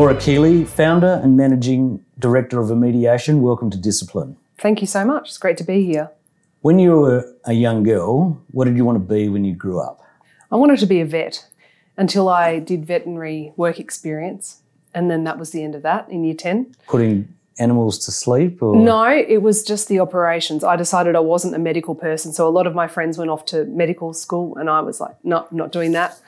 Laura Keeley, founder and managing director of Immediation, welcome to Discipline. Thank you so much. It's great to be here. When you were a young girl, what did you want to be when you grew up? I wanted to be a vet until I did veterinary work experience. And then that was the end of that in year 10. Putting animals to sleep or No, it was just the operations. I decided I wasn't a medical person. So a lot of my friends went off to medical school and I was like, no, I'm not doing that.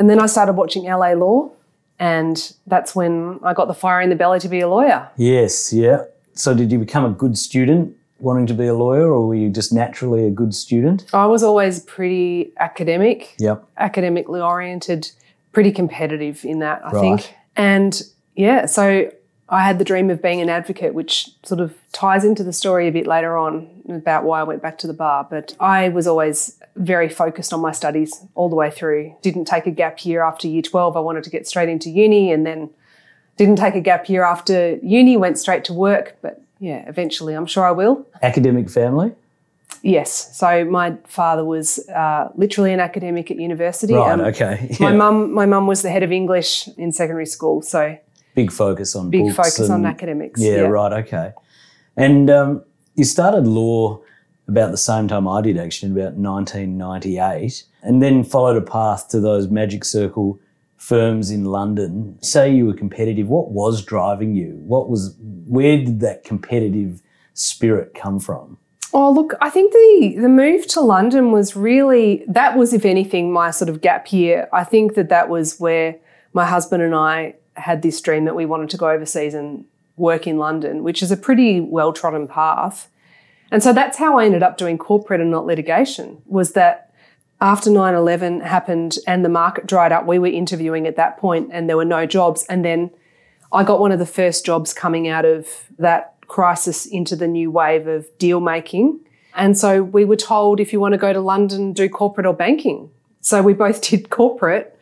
And then I started watching LA Law. And that's when I got the fire in the belly to be a lawyer. Yes, yeah. So did you become a good student wanting to be a lawyer or were you just naturally a good student? I was always pretty academic. Yep. academically oriented, pretty competitive in that, I Right. think. And yeah, so I had the dream of being an advocate, which sort of ties into the story a bit later on about why I went back to the bar. But I was always very focused on my studies all the way through. Didn't take a gap year after year 12. I wanted to get straight into uni and then didn't take a gap year after uni, went straight to work. But yeah, eventually I'm sure I will. Academic family? Yes. So my father was uh, literally an academic at university. Right, Um, okay. My mum, my mum was the head of English in secondary school, so Big focus on big focus on and- academics. Yeah, right, okay. And um, you started law about the same time I did, actually, in about 1998, and then followed a path to those Magic Circle firms in London. Say you were competitive. What was driving you? What was, where did that competitive spirit come from? Oh, look, I think the the move to London was really that was, if anything, my sort of gap year. I think that that was where my husband and I had this dream that we wanted to go overseas and work in London, which is a pretty well trodden path. And so that's how I ended up doing corporate and not litigation. Was that after 9-11 happened and the market dried up, we were interviewing at that point and there were no jobs. And then I got one of the first jobs coming out of that crisis into the new wave of deal making. And so we were told if you want to go to London, do corporate or banking. So we both did corporate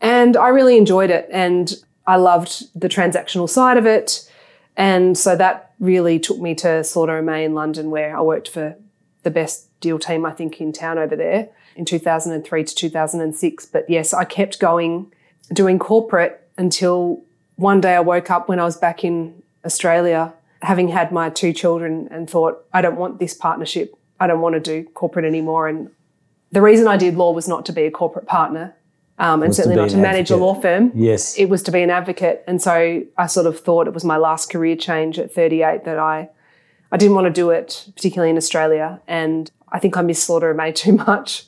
and I really enjoyed it. And I loved the transactional side of it. And so that really took me to Slaughter and May in London, where I worked for the best deal team, I think, in town over there in 2003 to 2006. But yes, I kept going doing corporate until one day I woke up when I was back in Australia, having had my two children, and thought, I don't want this partnership. I don't want to do corporate anymore. And the reason I did law was not to be a corporate partner um, and certainly not to an manage a law firm Yes. it was to be an advocate. And so I sort of thought it was my last career change at 38 that I, I didn't want to do it, particularly in Australia. And I think I missed Slaughter and May too much.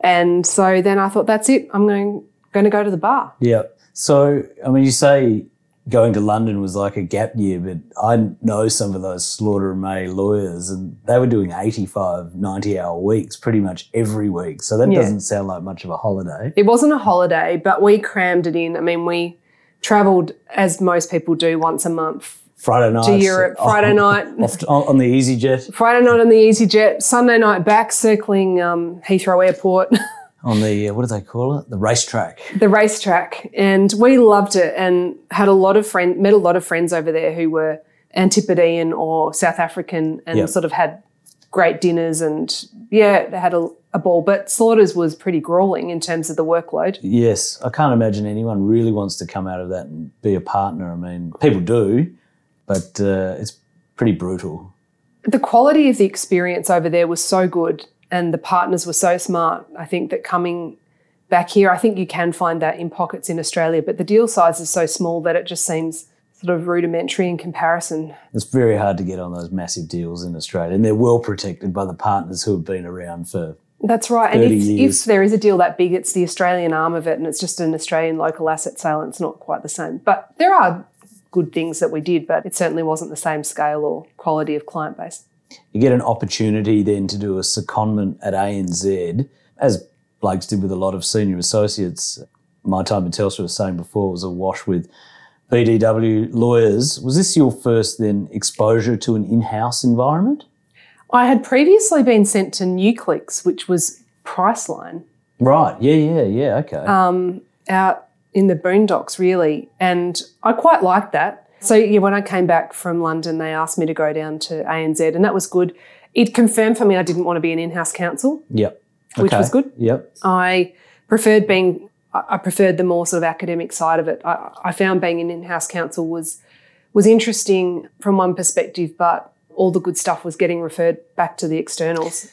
And so then I thought, that's it. I'm going, going to go to the bar. Yeah. So, I mean, you say going to London was like a gap year, but I know some of those Slaughter and May lawyers, and they were doing 85, 90 hour weeks pretty much every week. So that Yeah. doesn't sound like much of a holiday. It wasn't a holiday, but we crammed it in. I mean, we traveled as most people do once a month Friday night. to Europe, Friday night. Off on the EasyJet, Friday night on the EasyJet, Sunday night back circling um, Heathrow Airport. on the, uh, what do they call it? The racetrack. the racetrack and we loved it and had a lot of friend met a lot of friends over there who were antipodean or south african and Yep. sort of had great dinners and yeah they had a, a ball but slaughters was pretty grueling in terms of the workload Yes. I can't imagine anyone really wants to come out of that and be a partner. I mean, people do, but uh, it's pretty brutal. the quality of the experience over there was so good and the partners were so smart i think that coming back here i think you can find that in pockets in australia but the deal size is so small that it just seems sort of rudimentary in comparison It's very hard to get on those massive deals in Australia, and they're well protected by the partners who have been around for. That's right. And if, if there is a deal that big, it's the Australian arm of it and it's just an Australian local asset sale and it's not quite the same. But there are good things that we did, but it certainly wasn't the same scale or quality of client base. You get an opportunity then to do a secondment at ANZ, as Blakes did with a lot of senior associates. My time at Telstra was saying before was awash with BDW lawyers. Was this your first then exposure to an in-house environment? I had previously been sent to Nuclix, which was Priceline, Right. Yeah. Yeah. Yeah. Okay. um, out in the boondocks, really. And I quite liked that. So, yeah, when I came back from London, they asked me to go down to ANZ, and that was good. It confirmed for me I didn't want to be an in house counsel. yep. which was good. Yep. I preferred being I, I preferred the more sort of academic side of it. I, I found being an in-house counsel was was interesting from one perspective, but all the good stuff was getting referred back to the externals.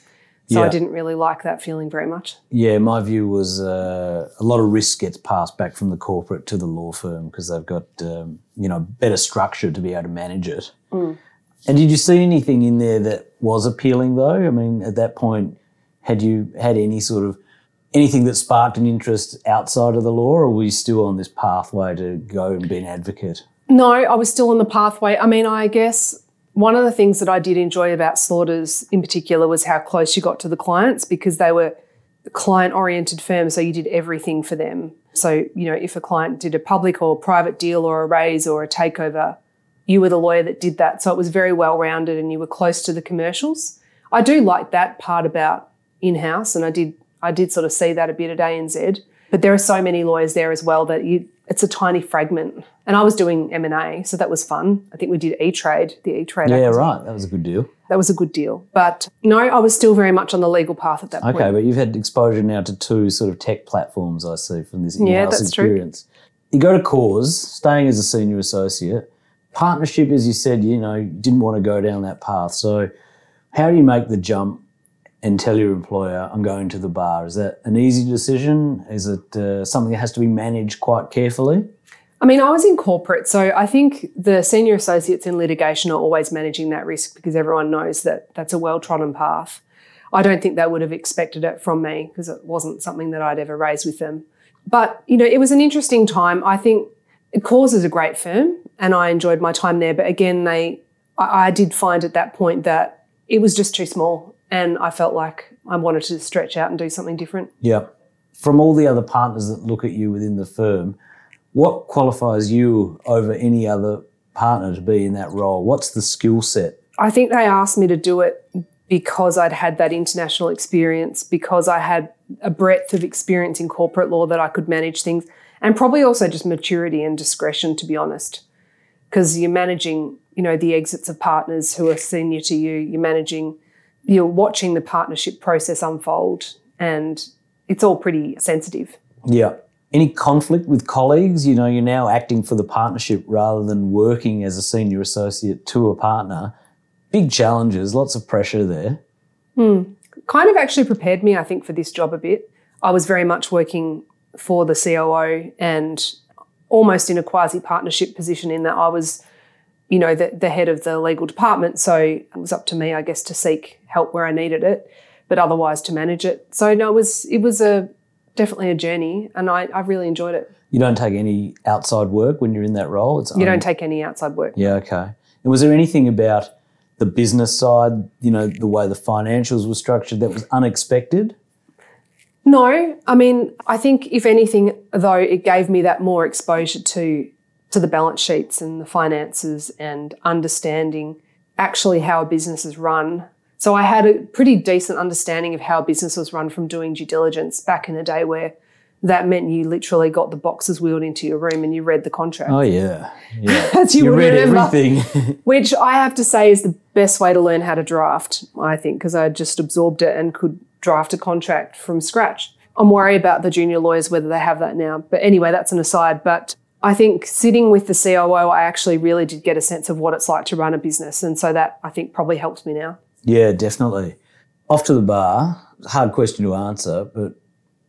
So I didn't really like that feeling very much. Yeah, my view was uh, a lot of risk gets passed back from the corporate to the law firm because they've got um, you know better structure to be able to manage it. And did you see anything in there that was appealing though? I mean, at that point, had you had any sort of anything that sparked an interest outside of the law, or were you still on this pathway to go and be an advocate? No, I was still on the pathway. I mean, I guess one of the things that I did enjoy about Slaughters in particular was how close you got to the clients because they were client oriented firms. So you did everything for them. So, you know, if a client did a public or private deal or a raise or a takeover, you were the lawyer that did that. So it was very well rounded and you were close to the commercials. I do like that part about in house and I did I did sort of see that a bit at ANZ. But there are so many lawyers there as well that you it's a tiny fragment. And I was doing M&A, so that was fun. I think we did E-Trade, the E-Trade Yeah, acquisition. right. That was a good deal. That was a good deal. But no, I was still very much on the legal path at that Okay, point. Okay, but you've had exposure now to two sort of tech platforms, I see, from this Yeah, that's true. experience. You go to Corrs, staying as a senior associate. Partnership, as you said, you know, didn't want to go down that path. So how do you make the jump and tell your employer, I'm going to the bar? Is that an easy decision? Is it uh, something that has to be managed quite carefully? I mean, I was in corporate, so I think the senior associates in litigation are always managing that risk because everyone knows that that's a well trodden path. I don't think they would have expected it from me because it wasn't something that I'd ever raised with them. But, you know, it was an interesting time. I think Corrs is a great firm and I enjoyed my time there. But again, they, I, I did find at that point that it was just too small and I felt like I wanted to stretch out and do something different. Yeah. From all the other partners that look at you within the firm, what qualifies you over any other partner to be in that role? What's the skill set? I think they asked me to do it because I'd had that international experience, because I had a breadth of experience in corporate law that I could manage things, and probably also just maturity and discretion, to be honest. Because you're managing, you know, the exits of partners who are senior to you, you're managing, you're watching the partnership process unfold, and it's all pretty sensitive. Yeah. Any conflict with colleagues? You know, you're now acting for the partnership rather than working as a senior associate to a partner. Big challenges, lots of pressure there. Hmm. kind of actually prepared me, I think, for this job a bit. I was very much working for the COO and almost in a quasi partnership position in that I was, you know, the, the head of the legal department. So it was up to me, I guess, to seek help where I needed it, but otherwise to manage it. So no, it was it was a definitely a journey, and I, I really enjoyed it. You don't take any outside work when you're in that role. It's You don't take any outside work. Yeah, okay. And was there anything about the business side, you know, the way the financials were structured that was unexpected? No, I mean, I think if anything, though, it gave me that more exposure to to the balance sheets and the finances and understanding actually how a business is run. So I had a pretty decent understanding of how a business was run from doing due diligence back in the day where that meant you literally got the boxes wheeled into your room and you read the contract. Oh yeah, yeah. As you would read remember. everything. Which I have to say is the best way to learn how to draft, I think, because I just absorbed it and could draft a contract from scratch. I'm worried about the junior lawyers, whether they have that now. But anyway, that's an aside. But I think sitting with the COO, I actually really did get a sense of what it's like to run a business. And so that I think probably helps me now. yeah, definitely. Off to the bar. Hard question to answer, but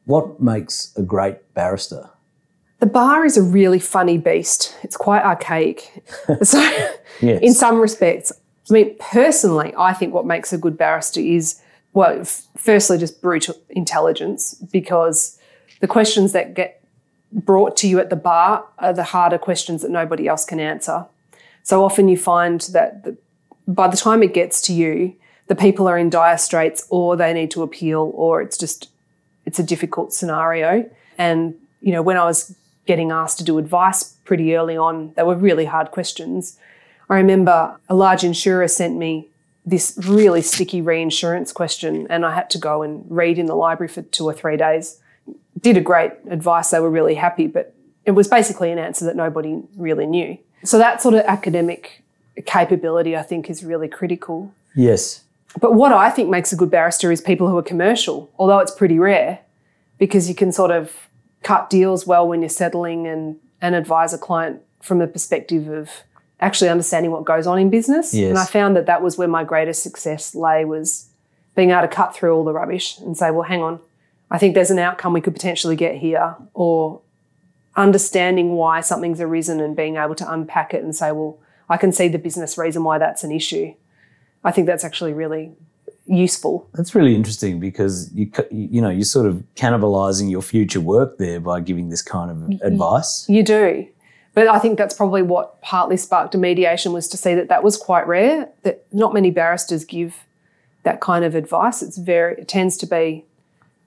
what makes a great barrister? The bar is a really funny beast. It's quite archaic. so, Yes. in some respects, I mean, personally, I think what makes a good barrister is, well, f- firstly, just brute intelligence, because the questions that get brought to you at the bar are the harder questions that nobody else can answer. So often you find that the, by the time it gets to you, the people are in dire straits or they need to appeal or it's just it's a difficult scenario. And, you know, when I was getting asked to do advice pretty early on, they were really hard questions. I remember a large insurer sent me this really sticky reinsurance question, and I had to go and read in the library for two or three days. Did a great advice, they were really happy, but it was basically an answer that nobody really knew. So that sort of academic capability, I think, is really critical. Yes. But what I think makes a good barrister is people who are commercial, although it's pretty rare, because you can sort of cut deals well when you're settling and, and advise a client from the perspective of actually understanding what goes on in business. Yes. And I found that that was where my greatest success lay was being able to cut through all the rubbish and say, well, hang on, I think there's an outcome we could potentially get here, or understanding why something's arisen and being able to unpack it and say, well, I can see the business reason why that's an issue. I think that's actually really useful. That's really interesting because you you know you're sort of cannibalizing your future work there by giving this kind of advice. You do. But I think that's probably what partly sparked Immediation was to see that that was quite rare, that not many barristers give that kind of advice. It's very, it tends to be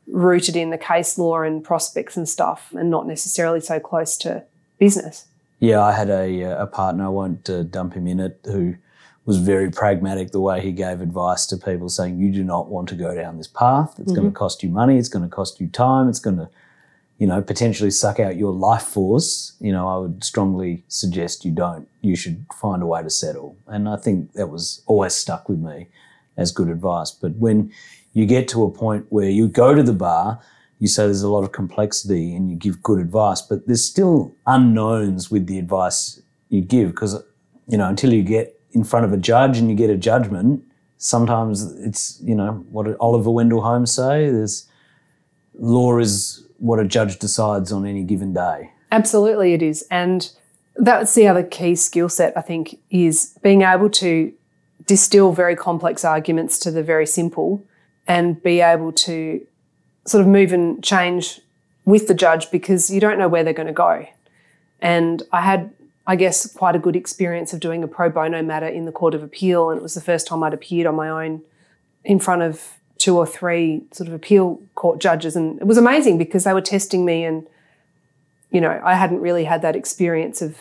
rooted in the case law and prospects and stuff and not necessarily so close to business. Yeah, I had a uh, a partner. I won't uh, dump him in it. Who was very pragmatic the way he gave advice to people, saying you do not want to go down this path. It's going to cost you money. It's going to cost you time. It's going to, you know, potentially suck out your life force. You know, I would strongly suggest you don't. You should find a way to settle. And I think that was always stuck with me as good advice. But when you get to a point where you go to the bar you say there's a lot of complexity and you give good advice, but there's still unknowns with the advice you give because, you know, until you get in front of a judge and you get a judgment, sometimes it's, you know, what did Oliver Wendell Holmes say? There's law is what a judge decides on any given day. Absolutely, it is. And that's the other key skill set, I think, is being able to distill very complex arguments to the very simple and be able to sort of move and change with the judge because you don't know where they're going to go. And I had, I guess, quite a good experience of doing a pro bono matter in the Court of Appeal. And it was the first time I'd appeared on my own in front of two or three sort of appeal court judges. And it was amazing because they were testing me. And, you know, I hadn't really had that experience of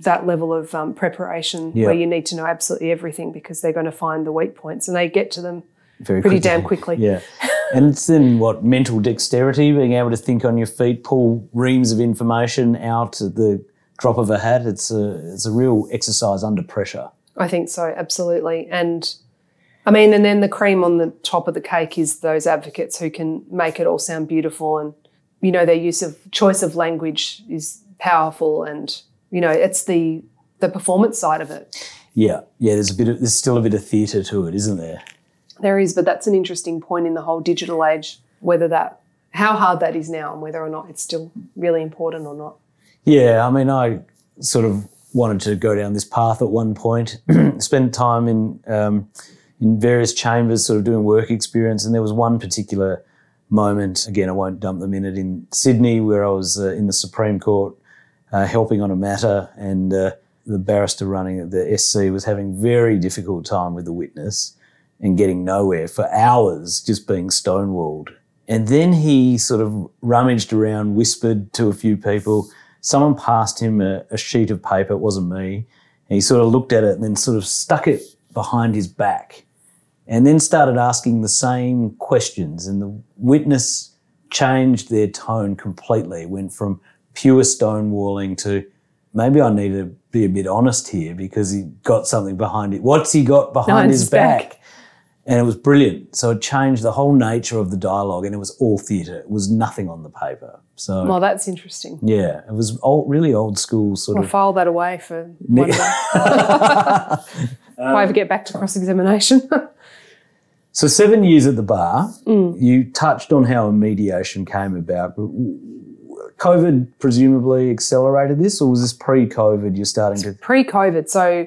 that level of um, preparation Yeah. where you need to know absolutely everything because they're going to find the weak points and they get to them Very pretty quickly. damn quickly. Yeah. and it's then what mental dexterity, being able to think on your feet, pull reams of information out at the drop of a hat. It's a it's a real exercise under pressure. I think so, absolutely. And I mean, and then the cream on the top of the cake is those advocates who can make it all sound beautiful and, you know, their use of choice of language is powerful and, you know, it's the the performance side of it. Yeah, yeah. There's a bit of there's still a bit of theatre to it, isn't there? There is, but that's an interesting point in the whole digital age, whether that how hard that is now and whether or not it's still really important or not. Yeah, I mean, I sort of wanted to go down this path at one point. Spent time in um, in various chambers, sort of doing work experience, and there was one particular moment. Again, I won't dump the minute in Sydney, where I was uh, in the Supreme Court uh, helping on a matter, and uh, the barrister running the SC was having very difficult time with the witness and getting nowhere for hours, just being stonewalled. And then he sort of rummaged around, whispered to a few people. Someone passed him a, a sheet of paper, it wasn't me. And he sort of looked at it and then sort of stuck it behind his back and then started asking the same questions. And the witness changed their tone completely, went from pure stonewalling to maybe I need to be a bit honest here because he got something behind it. What's he got behind his, his back? back. And it was brilliant. So it changed the whole nature of the dialogue and it was all theatre. It was nothing on the paper. So Well, that's interesting. yeah, it was old, really old school sort I'll of. file that away for one day. I ever get back to cross examination. So seven years at the bar, mm. you touched on how Immediation came about. COVID presumably accelerated this, or was this pre-COVID? You're starting to Pre COVID. So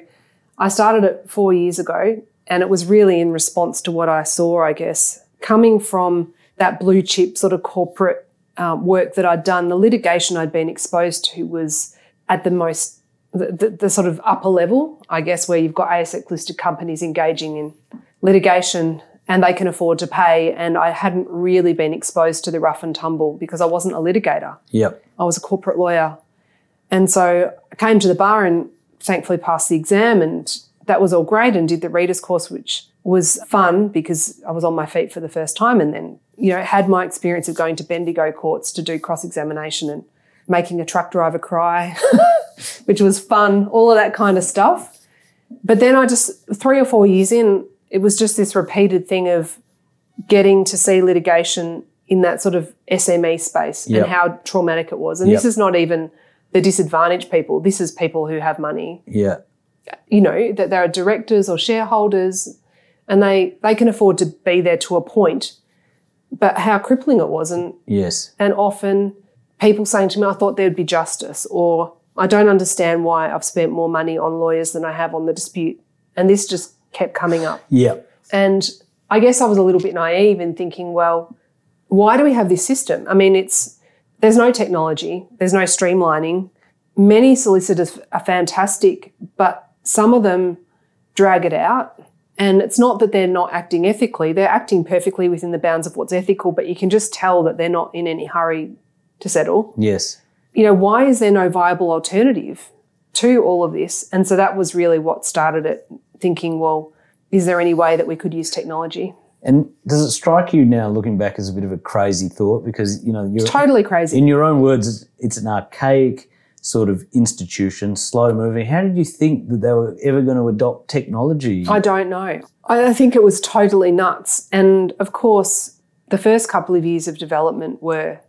I started it four years ago, and it was really in response to what I saw, I guess. Coming from that blue chip sort of corporate um, work that I'd done, the litigation I'd been exposed to was at the most, the, the, the sort of upper level, I guess, where you've got ASX listed companies engaging in litigation and they can afford to pay. And I hadn't really been exposed to the rough and tumble because I wasn't a litigator. Yep. I was a corporate lawyer. And so I came to the bar and thankfully passed the exam, and that was all great, and did the readers course, which was fun because I was on my feet for the first time. And then, you know, had my experience of going to Bendigo courts to do cross examination and making a truck driver cry, which was fun, all of that kind of stuff. But then I just, three or four years in, it was just this repeated thing of getting to see litigation in that sort of SME space Yep. and how traumatic it was. And this is not even the disadvantaged people. This is people who have money, Yeah. You know, that there are directors or shareholders and they, they can afford to be there to a point. But how crippling it was. And Yes. and often people saying to me, I thought there'd be justice, or I don't understand why I've spent more money on lawyers than I have on the dispute. And this just kept coming up. Yeah. And I guess I was a little bit naive in thinking, well, why do we have this system? I mean, it's there's no technology, there's no streamlining. Many solicitors are fantastic, but some of them drag it out. And it's not that they're not acting ethically, they're acting perfectly within the bounds of what's ethical, but you can just tell that they're not in any hurry to settle. Yes. You know, why is there no viable alternative to all of this? And so that was really what started it, thinking, well, is there any way that we could use technology? And does it strike you now, looking back, as a bit of a crazy thought? Because you know, you're, Totally crazy. in your own words, it's- it's an archaic sort of institution, slow moving. How did you think that they were ever going to adopt technology? I don't know. I think it was totally nuts. And of course, the first couple of years of development were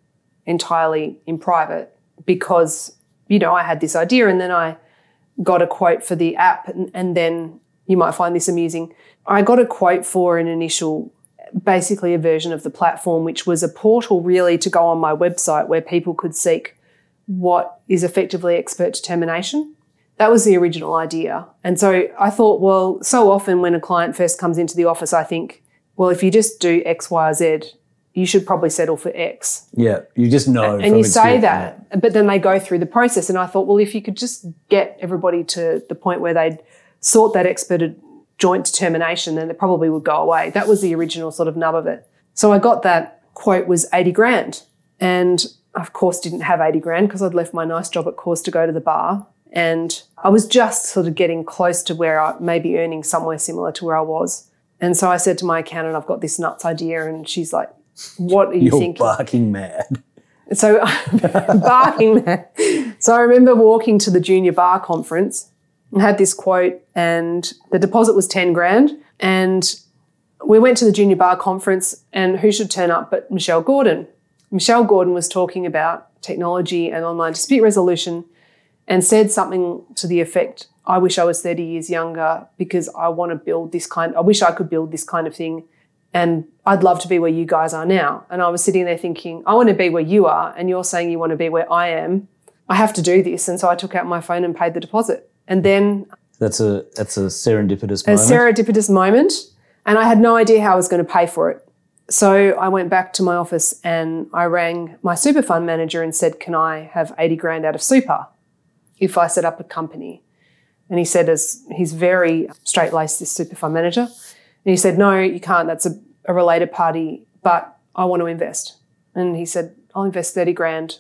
entirely in private because, you know, I had this idea and then I got a quote for the app. And, and then you might find this amusing. I got a quote for an initial, basically a version of the platform, which was a portal really to go on my website where people could seek what is effectively expert determination. That was the original idea. And so I thought, well, so often when a client first comes into the office, I think, well, if you just do X, Y, or Z, you should probably settle for X. yeah, you just know. And you say that, but then they go through the process. And I thought, well, if you could just get everybody to the point where they'd sort that expert joint determination, then it probably would go away. That was the original sort of nub of it. So I got that quote was 80 grand. And of Corrs, didn't have 80 grand because I'd left my nice job at course to go to the bar. And I was just sort of getting close to where I may be earning somewhere similar to where I was. And so I said to my accountant, I've got this nuts idea. And she's like, What are you You're thinking? barking mad. So barking mad. So I remember walking to the junior bar conference and had this quote, and the deposit was 10 grand. And we went to the junior bar conference, and who should turn up but Michelle Gordon? Michelle Gordon was talking about technology and online dispute resolution and said something to the effect I wish I was 30 years younger because I want to build this kind, I wish I could build this kind of thing. And I'd love to be where you guys are now. And I was sitting there thinking, I want to be where you are, and you're saying you want to be where I am. I have to do this. And so I took out my phone and paid the deposit. And then That's a that's a serendipitous a moment. serendipitous moment, and I had no idea how I was going to pay for it. So I went back to my office and I rang my super fund manager and said, Can I have 80 grand out of super if I set up a company? And he said, as he's very straight laced, this super fund manager. And he said, No, you can't. That's a, a related party, but I want to invest. And he said, I'll invest 30 grand.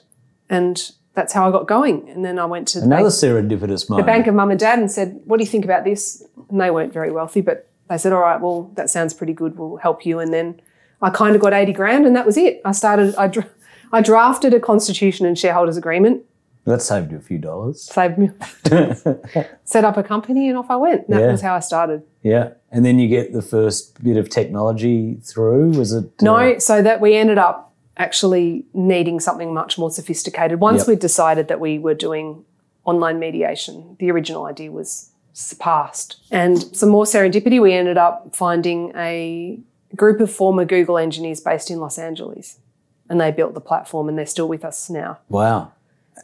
And that's how I got going. And then I went to the Another bank, serendipitous moment. the bank of mum and dad and said, What do you think about this? And they weren't very wealthy, but they said, All right, well, that sounds pretty good. We'll help you. And then I kind of got 80 grand and that was it. I started, I, dra- I drafted a constitution and shareholders agreement, that saved you a few dollars. saved me, set up a company, and off I went. And that Yeah. was how I started. Yeah, and then you get the first bit of technology through. Was it? uh, No, so that we ended up actually needing something much more sophisticated. Once Yep. we decided that we were doing online mediation, the original idea was surpassed. And some more serendipity, we ended up finding a group of former Google engineers based in Los Angeles. And they built the platform and they're still with us now. Wow.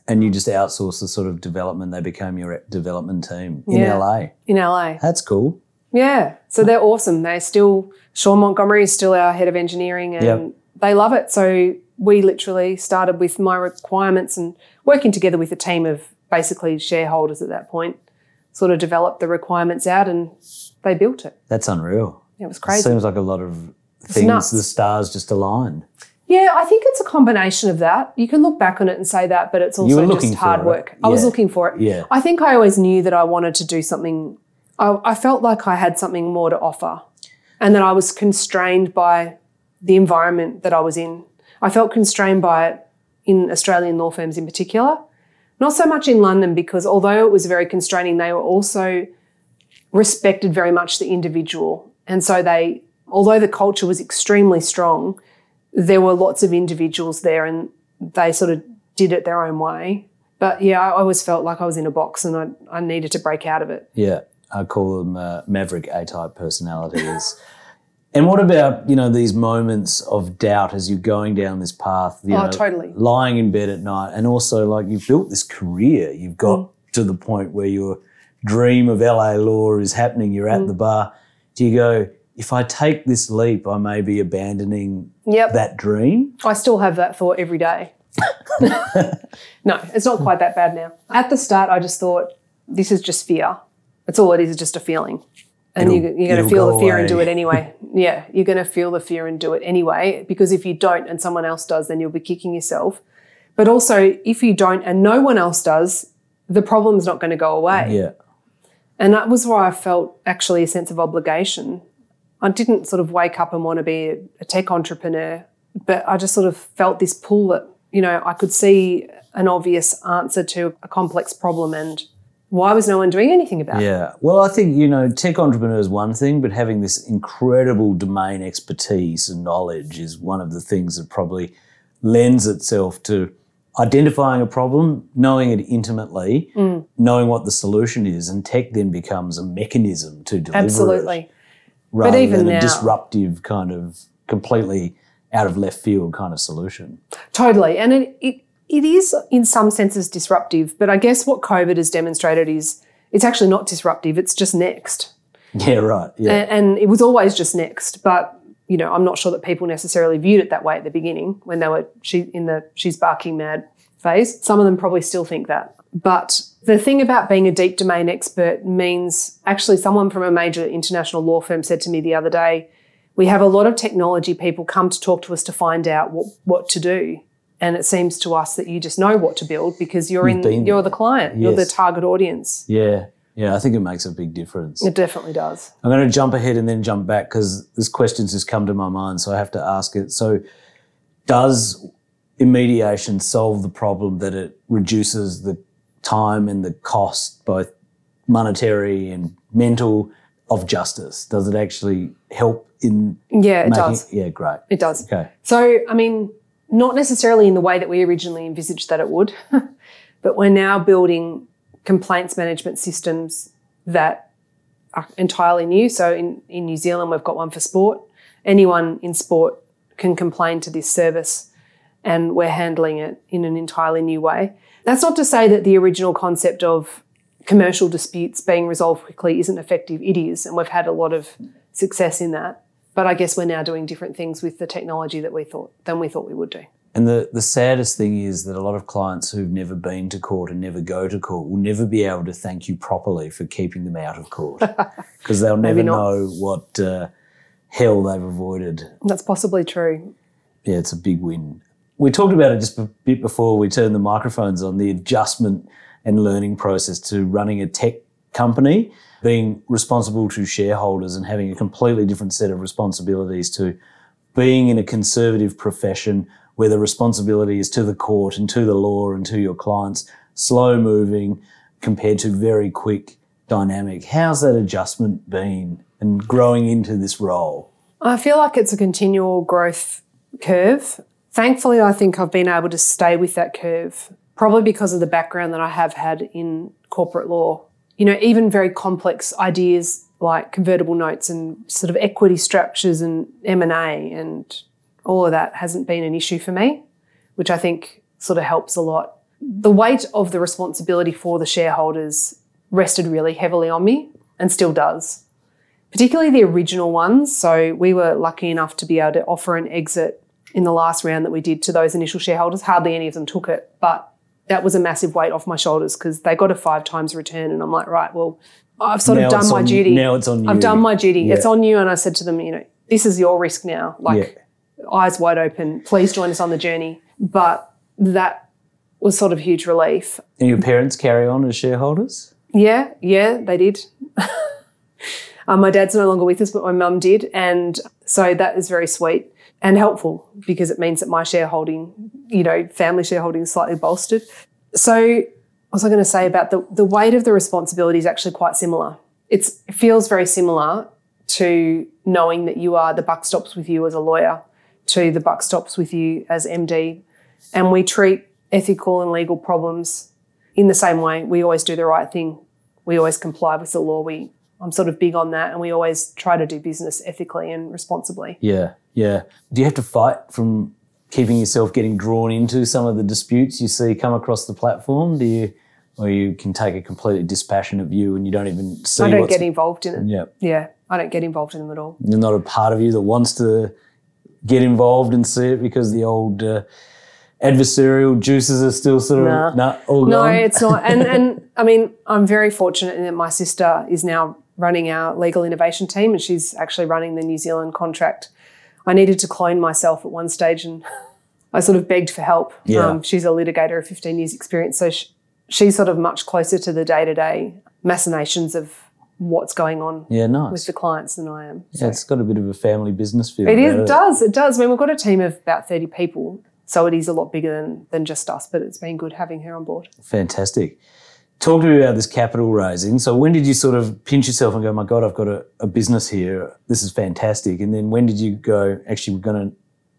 And you just outsource the sort of development. They became your development team in Yeah. LA. In LA. That's cool. Yeah. So they're awesome. They're still, Sean Montgomery is still our head of engineering and Yep. they love it. So we literally started with my requirements and working together with a team of basically shareholders at that point, sort of developed the requirements out and they built it. That's unreal. It was crazy. It Seems like a lot of things. The stars just aligned. Yeah, I think it's a combination of that. You can look back on it and say that, but it's were also looking just for hard work. I was looking for it. Yeah. I think I always knew that I wanted to do something. I, I felt like I had something more to offer, and that I was constrained by the environment that I was in. I felt constrained by it in Australian law firms in particular, not so much in London because although it was very constraining, they were also respected very much the individual, and so they, although the culture was extremely strong, there were lots of individuals there and they sort of did it their own way. But yeah, I always felt like I was in a box and I, I needed to break out of it. Yeah, I call them uh, maverick A-type personalities. and what about you know these moments of doubt as you're going down this path? You Oh, know, totally. Lying in bed at night, and also like you've built this career. You've got Mm. to the point where your dream of LA law is happening. You're Mm. at the bar. Do you go? If I take this leap, I may be abandoning Yep. that dream. I still have that thought every day. no, it's not quite that bad now. At the start, I just thought, this is just fear. That's all it is, it's just a feeling. And you, It'll- you're going it'll to feel go the fear and do it anyway. yeah, you're going to feel the fear and do it anyway. Because if you don't and someone else does, then you'll be kicking yourself. But also, if you don't and no one else does, the problem's not going to go away. Yeah. And that was why I felt actually a sense of obligation. I didn't sort of wake up and want to be a, tech entrepreneur, but I just sort of felt this pull that, you know, I could see an obvious answer to a complex problem and why was no one doing anything about it? Yeah. Well, I think, you know, tech entrepreneur is one thing, but having this incredible domain expertise and knowledge is one of the things that probably lends itself to identifying a problem, knowing it intimately, Mm. knowing what the solution is, and tech then becomes a mechanism to deliver it Absolutely. rather even than a disruptive kind of completely out of left field kind of solution. Totally. And it, it, it is, in some senses, disruptive. But I guess what COVID has demonstrated is it's actually not disruptive, it's just next. Yeah, right. Yeah. and, and it was always just next. But you know, I'm not sure that people necessarily viewed it that way at the beginning when they were she in the she's barking mad phase. Some of them probably still think that. But the thing about being a deep domain expert means actually someone from a major international law firm said to me the other day, we have a lot of technology people come to talk to us to find out what, what to do. And it seems to us that you just know what to build because you're You've in you're there. the client, you're the target audience. yeah. Yeah. I think it makes a big difference. It definitely does. I'm going to jump ahead and then jump back because this question's just come to my mind, so I have to ask it. So, does immediation solve the problem that it reduces the time and the cost, both monetary and mental, of justice? Does it actually help in Yeah, it making? does. Yeah, great. It does. Okay. So, I mean, not necessarily in the way that we originally envisaged that it would, but we're now building complaints management systems that are entirely new. So, in, in New Zealand, we've got one for sport. Anyone in sport can complain to this service, and we're handling it in an entirely new way. That's not to say that the original concept of commercial disputes being resolved quickly isn't effective. It is, and we've had a lot of success in that. But I guess we're now doing different things with the technology that we thought than we thought we would do. And the, the saddest thing is that a lot of clients who've never been to court and never go to court will never be able to thank you properly for keeping them out of court because they'll never know what uh, hell they've avoided. That's possibly true. Yeah, it's a big win. We talked about it just a bit before we turned the microphones on the adjustment and learning process to running a tech company, being responsible to shareholders and having a completely different set of responsibilities to being in a conservative profession where the responsibility is to the court and to the law and to your clients, slow moving compared to very quick dynamic. How's that adjustment been and growing into this role? I feel like it's a continual growth curve. Thankfully, I think I've been able to stay with that curve, probably because of the background that I have had in corporate law. You know, even very complex ideas like convertible notes and sort of equity structures and M&A and all of that hasn't been an issue for me, which I think sort of helps a lot. The weight of the responsibility for the shareholders rested really heavily on me and still does particularly the original ones. So we were lucky enough to be able to offer an exit in the last round that we did to those initial shareholders. Hardly any of them took it, but that was a massive weight off my shoulders because they got a five times return, and I'm like, right, well, I've sort Now of done my on- duty. now it's on you. I've done my duty. Yeah. It's on you. And I said to them, you know, this is your risk now. Like eyes wide open. Please join us on the journey. But that was sort of huge relief. And your parents carry on as shareholders? Yeah, yeah, they did. um, my dad's no longer with us, but my mum did. And so that is very sweet and helpful because it means that my shareholding, you know, family shareholding is slightly bolstered. So, what was I going to say about the, the weight of the responsibility is actually quite similar. It's, it feels very similar to knowing that you are the buck stops with you as a lawyer to the buck stops with you as MD, and we treat ethical and legal problems in the same way. We always do the right thing. We always comply with the law. We I'm sort of big on that, and we always try to do business ethically and responsibly. Yeah, yeah. Do you have to fight from keeping yourself getting drawn into some of the disputes you see come across the platform? Do you, or you can take a completely dispassionate view and you don't even see? I don't get involved in it. Yeah, Yeah, I don't get involved in them at all. You're not a part of you that wants to get involved and see it because the old uh, adversarial juices are still sort of Nah. nah, all No, gone. it's not. And and I mean, I'm very fortunate in that my sister is now running our legal innovation team, and she's actually running the New Zealand contract. I needed to clone myself at one stage, and I sort of begged for help. Um, Yeah. she's a litigator of 15 years experience, so she, she's sort of much closer to the day to day machinations of what's going on yeah, nice. with the clients than I am. yeah, it's got a bit of a family business feel. It is, it does, it does. I mean, we've got a team of about 30 people, so it is a lot bigger than, than just us, but it's been good having her on board. Fantastic. Talk to me about this capital raising. So when did you sort of pinch yourself and go, my God, I've got a, a business here. This is fantastic. And then when did you go, actually, we're going to,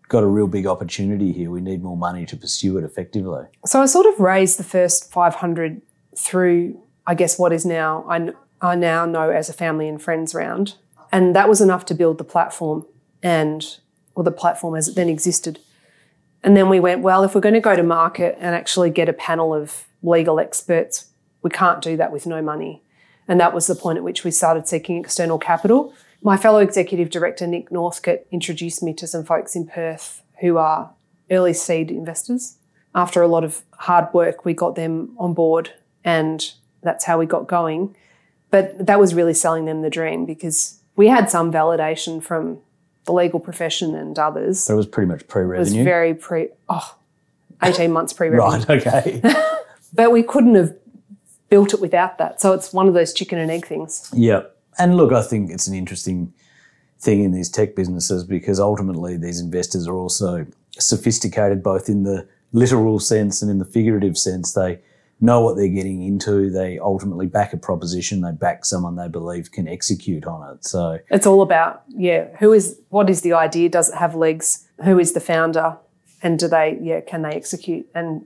got a real big opportunity here. We need more money to pursue it effectively. So I sort of raised the first 500 through, I guess, what is now, I, I now know as a family and friends round. And that was enough to build the platform and, or the platform as it then existed. And then we went, well, if we're going to go to market and actually get a panel of legal experts, we can't do that with no money. And that was the point at which we started seeking external capital. My fellow executive director, Nick Northcote, introduced me to some folks in Perth who are early seed investors. After a lot of hard work, we got them on board, and that's how we got going. But that was really selling them the dream because we had some validation from the legal profession and others. So it was pretty much pre-revenue. It was very pre. Oh, 18 months pre revenue. right, okay. But we couldn't have built it without that. So it's one of those chicken and egg things. yeah. And look, I think it's an interesting thing in these tech businesses because ultimately these investors are also sophisticated both in the literal sense and in the figurative sense. They know what they're getting into. They ultimately back a proposition. They back someone they believe can execute on it. So It's all about, yeah, who is, what is the idea? Does it have legs? Who is the founder? And do they, yeah, can they execute? And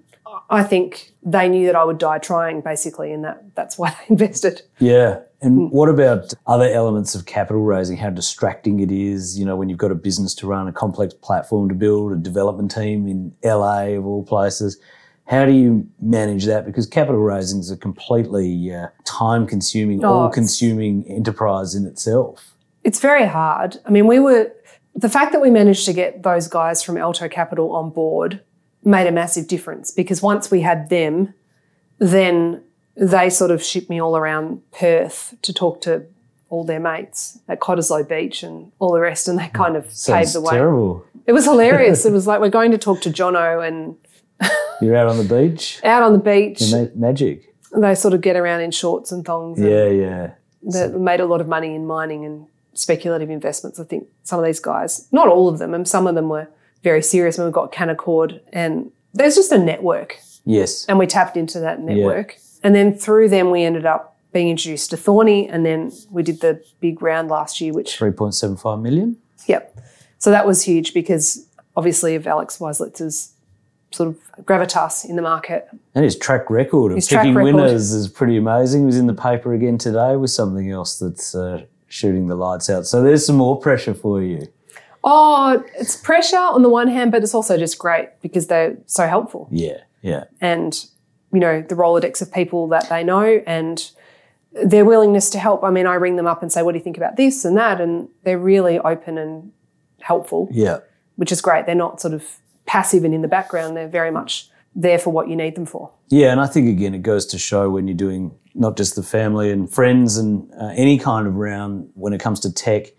I think they knew that I would die trying, basically, and that that's why they invested. Yeah. And hmm. what about other elements of capital raising? How distracting it is, you know, when you've got a business to run, a complex platform to build, a development team in LA of all places. How do you manage that? Because capital raising is a completely uh, time consuming, Oh, all consuming enterprise in itself. It's very hard. I mean, we were, the fact that we managed to get those guys from Alto Capital on board made a massive difference because once we had them, then they sort of shipped me all around Perth to talk to all their mates at Cottesloe Beach and all the rest, and they kind of paved the way. terrible. It was hilarious. it was like we're going to talk to Jono and You're out on the beach, out on the beach. ma- magic. They sort of get around in shorts and thongs. and Yeah, yeah. They made a lot of money in mining and speculative investments. I think some of these guys, not all of them, and some of them were very serious. And we've got Canaccord, and there's just a network, Yes. and we tapped into that network. And then through them, we ended up being introduced to Thorney, and then we did the big round last year, which 3.75 million. Yep. So that was huge because obviously of Alex Waislitz's sort of gravitas in the market. And his track record of His picking record. winners is pretty amazing. He was in the paper again today with something else that's uh, shooting the lights out. So there's some more pressure for you. Oh, it's pressure on the one hand, but it's also just great because they're so helpful. Yeah, yeah. And, you know, the Rolodex of people that they know and their willingness to help. I mean, I ring them up and say, What do you think about this and that? And they're really open and helpful, Yeah. which is great. They're not sort of passive and in the background, they're very much there for what you need them for. Yeah, and I think again it goes to show when you're doing not just the family and friends and uh, any kind of round when it comes to tech,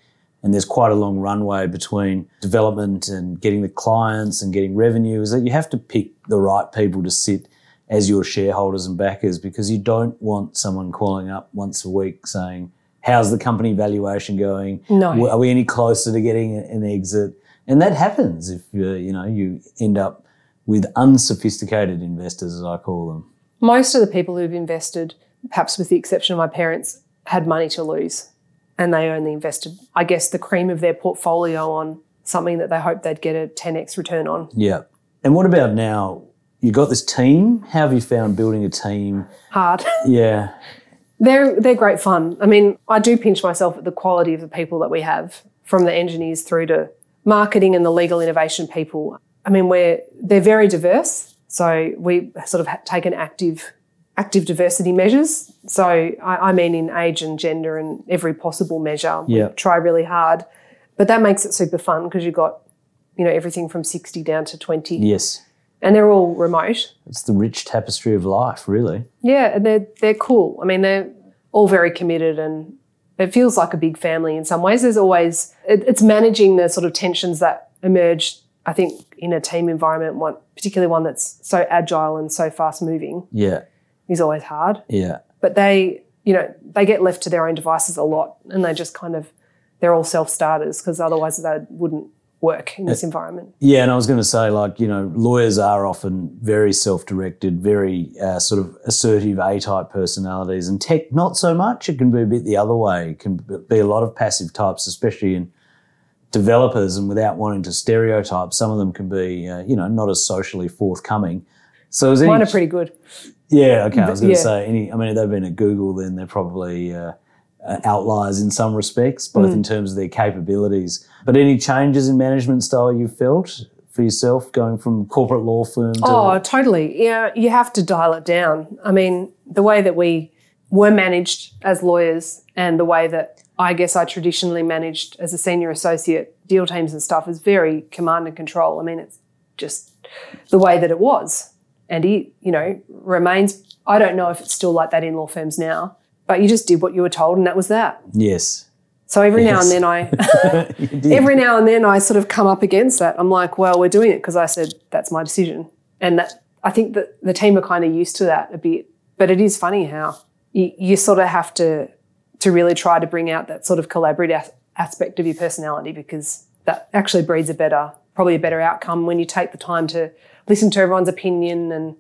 and there's quite a long runway between development and getting the clients and getting revenue, is that you have to pick the right people to sit as your shareholders and backers because you don't want someone calling up once a week saying, "How's the company valuation going? No. Are we any closer to getting an exit?" And that happens if uh, you know you end up with unsophisticated investors, as I call them. most of the people who've invested, perhaps with the exception of my parents, had money to lose and they only invested, I guess, the cream of their portfolio on something that they hoped they'd get a 10x return on. Yeah. And what about now? You got this team. How have you found building a team? Hard. Yeah. They're they're great fun. I mean, I do pinch myself at the quality of the people that we have, from the engineers through to marketing and the legal innovation people. I mean, we're they're very diverse. So we sort of taken active active diversity measures. So I, I mean in age and gender and every possible measure. We Yeah. try really hard. But that makes it super fun because you've got, you know, everything from 60 down to 20. Yes. And they're all remote. It's the rich tapestry of life, really. Yeah, and they're they're cool. I mean, they're all very committed, and it feels like a big family in some ways. There's always it, it's managing the sort of tensions that emerge. I think in a team environment, one particularly one that's so agile and so fast moving, Yeah. is always hard. Yeah. But they, you know, they get left to their own devices a lot, and they just kind of they're all self starters because otherwise they wouldn't work in this environment. Yeah, and I was going to say, like, you know, lawyers are often very self directed, very uh, sort of assertive A type personalities, and tech, not so much. It can be a bit the other way. It can be a lot of passive types, especially in developers, and without wanting to stereotype, some of them can be, uh, you know, not as socially forthcoming. So, is any, Mine are pretty good. yeah, okay. I was going to Yeah. say, any. I mean, if they've been at Google, then they're probably uh, uh, outliers in some respects, both Mm. in terms of their capabilities. But any changes in management style you've felt for yourself, going from corporate law firm to Oh, totally. Yeah, you have to dial it down. I mean, the way that we were managed as lawyers and the way that I guess I traditionally managed as a senior associate deal teams and stuff is very command and control. I mean, it's just the way that it was. And it, you know, remains I don't know if it's still like that in law firms now, but you just did what you were told and that was that. yes, So every now and then I every now and then I sort of come up against that. I'm like, well, we're doing it because I said that's my decision, and that I think that the team are kind of used to that a bit. But it is funny how you, you sort of have to to really try to bring out that sort of collaborative as- aspect of your personality because that actually breeds a better, probably a better outcome when you take the time to listen to everyone's opinion and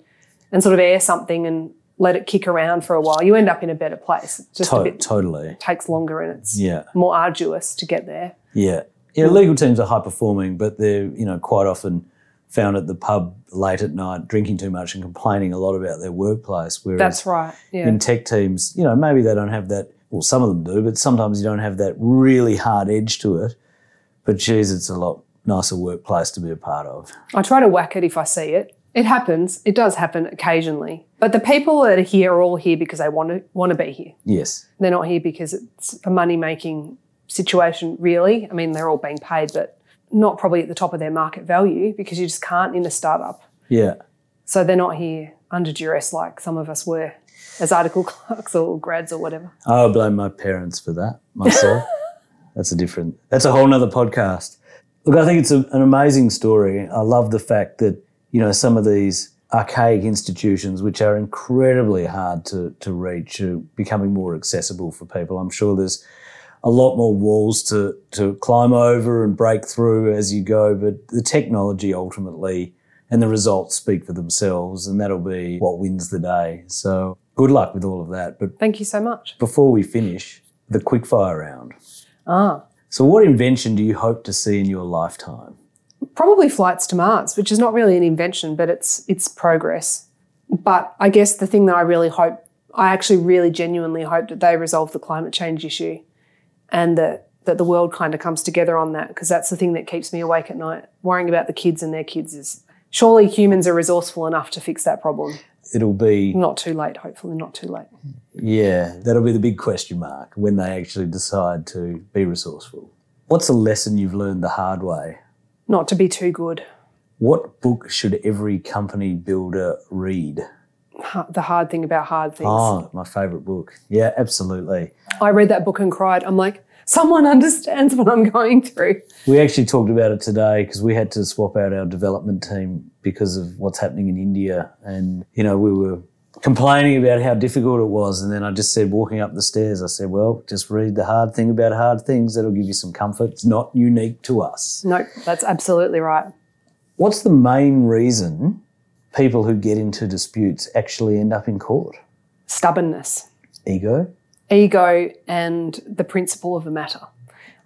and sort of air something and let it kick around for a while. You end up in a better place. It's just a To- bit totally. takes longer and it's Yeah, more arduous to get there. yeah, yeah. Mm. Legal teams are high performing, but they're you know quite often found at the pub late at night, drinking too much and complaining a lot about their workplace. Whereas That's right. Yeah. in tech teams, you know, maybe they don't have that. Well, some of them do, but sometimes you don't have that really hard edge to it. But geez, it's a lot nicer workplace to be a part of. I try to whack it if I see it. It happens. It does happen occasionally. But the people that are here are all here because they want to want to be here. Yes, They're not here because it's a money making situation, really. I mean, they're all being paid, but not probably at the top of their market value because you just can't in a startup. yeah, So they're not here under duress like some of us were as article clerks or grads or whatever. I blame my parents for that myself. that's a different. That's a whole nother podcast. Look, I think it's a, an amazing story. I love the fact that you know some of these archaic institutions, which are incredibly hard to to reach, are becoming more accessible for people. I'm sure there's a lot more walls to to climb over and break through as you go, but the technology ultimately and the results speak for themselves, and that'll be what wins the day. So good luck with all of that. But Thank you so much. before we finish, the quickfire round. Ah. So, what invention do you hope to see in your lifetime? Probably flights to Mars, which is not really an invention, but it's it's progress. But I guess the thing that I really hope, I actually really genuinely hope that they resolve the climate change issue, and that that the world kind of comes together on that because that's the thing that keeps me awake at night. Worrying about the kids and their kids is surely humans are resourceful enough to fix that problem. It'll be, Not too late, hopefully not too late. yeah, that'll be the big question mark when they actually decide to be resourceful. What's a lesson you've learned the hard way? Not to be too good. What book should every company builder read? The hard thing about hard things. Oh, my favourite book. Yeah, absolutely. I read that book and cried. I'm like, someone understands what I'm going through. We actually talked about it today because we had to swap out our development team because of what's happening in India. And, you know, we were complaining about how difficult it was. And then I just said, walking up the stairs, I said, well, just read the hard thing about hard things. That'll give you some comfort. It's not unique to us. No, that's absolutely right. What's the main reason people who get into disputes actually end up in court? Stubbornness. Ego? ego and the principle of the matter.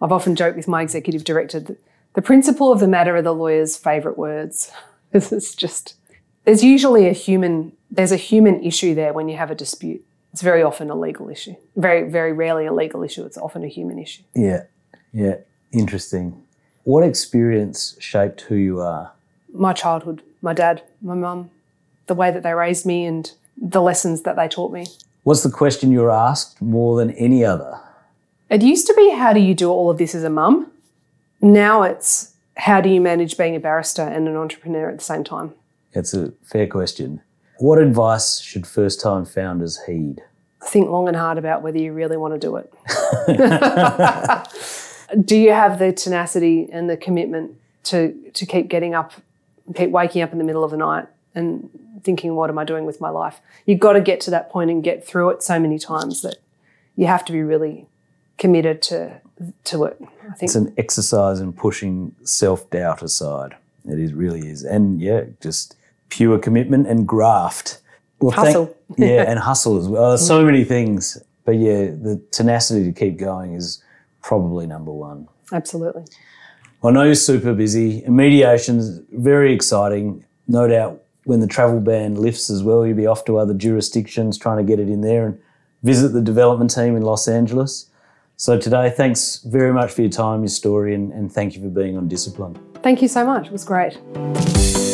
I've often joked with my executive director that The principle of the matter are the lawyer's favourite words. This is just, there's usually a human, there's a human issue there when you have a dispute. It's very often a legal issue. Very, very rarely a legal issue. It's often a human issue. Yeah, yeah, interesting. What experience shaped who you are? My childhood, my dad, my mum, the way that they raised me and the lessons that they taught me. What's the question you're asked more than any other? It used to be, how do you do all of this as a mum? Now it's, how do you manage being a barrister and an entrepreneur at the same time? It's a fair question. What advice should first time founders heed? Think long and hard about whether you really want to do it. do you have the tenacity and the commitment to, to keep getting up, keep waking up in the middle of the night and thinking, what am I doing with my life? You've got to get to that point and get through it so many times that you have to be really committed to to it. I think It's an exercise in pushing self doubt aside. It is really is, and yeah, just pure commitment and graft. Well, thank- Hustle. yeah, and hustle as well. There's so many things, but yeah, the tenacity to keep going is probably number one. absolutely. I know you're super busy. Immediation's very exciting. No doubt when the travel ban lifts as well, you'll be off to other jurisdictions trying to get it in there and visit the development team in Los Angeles. So today, thanks very much for your time, your story, and, and thank you for being on Discipline. Thank you so much. It was great.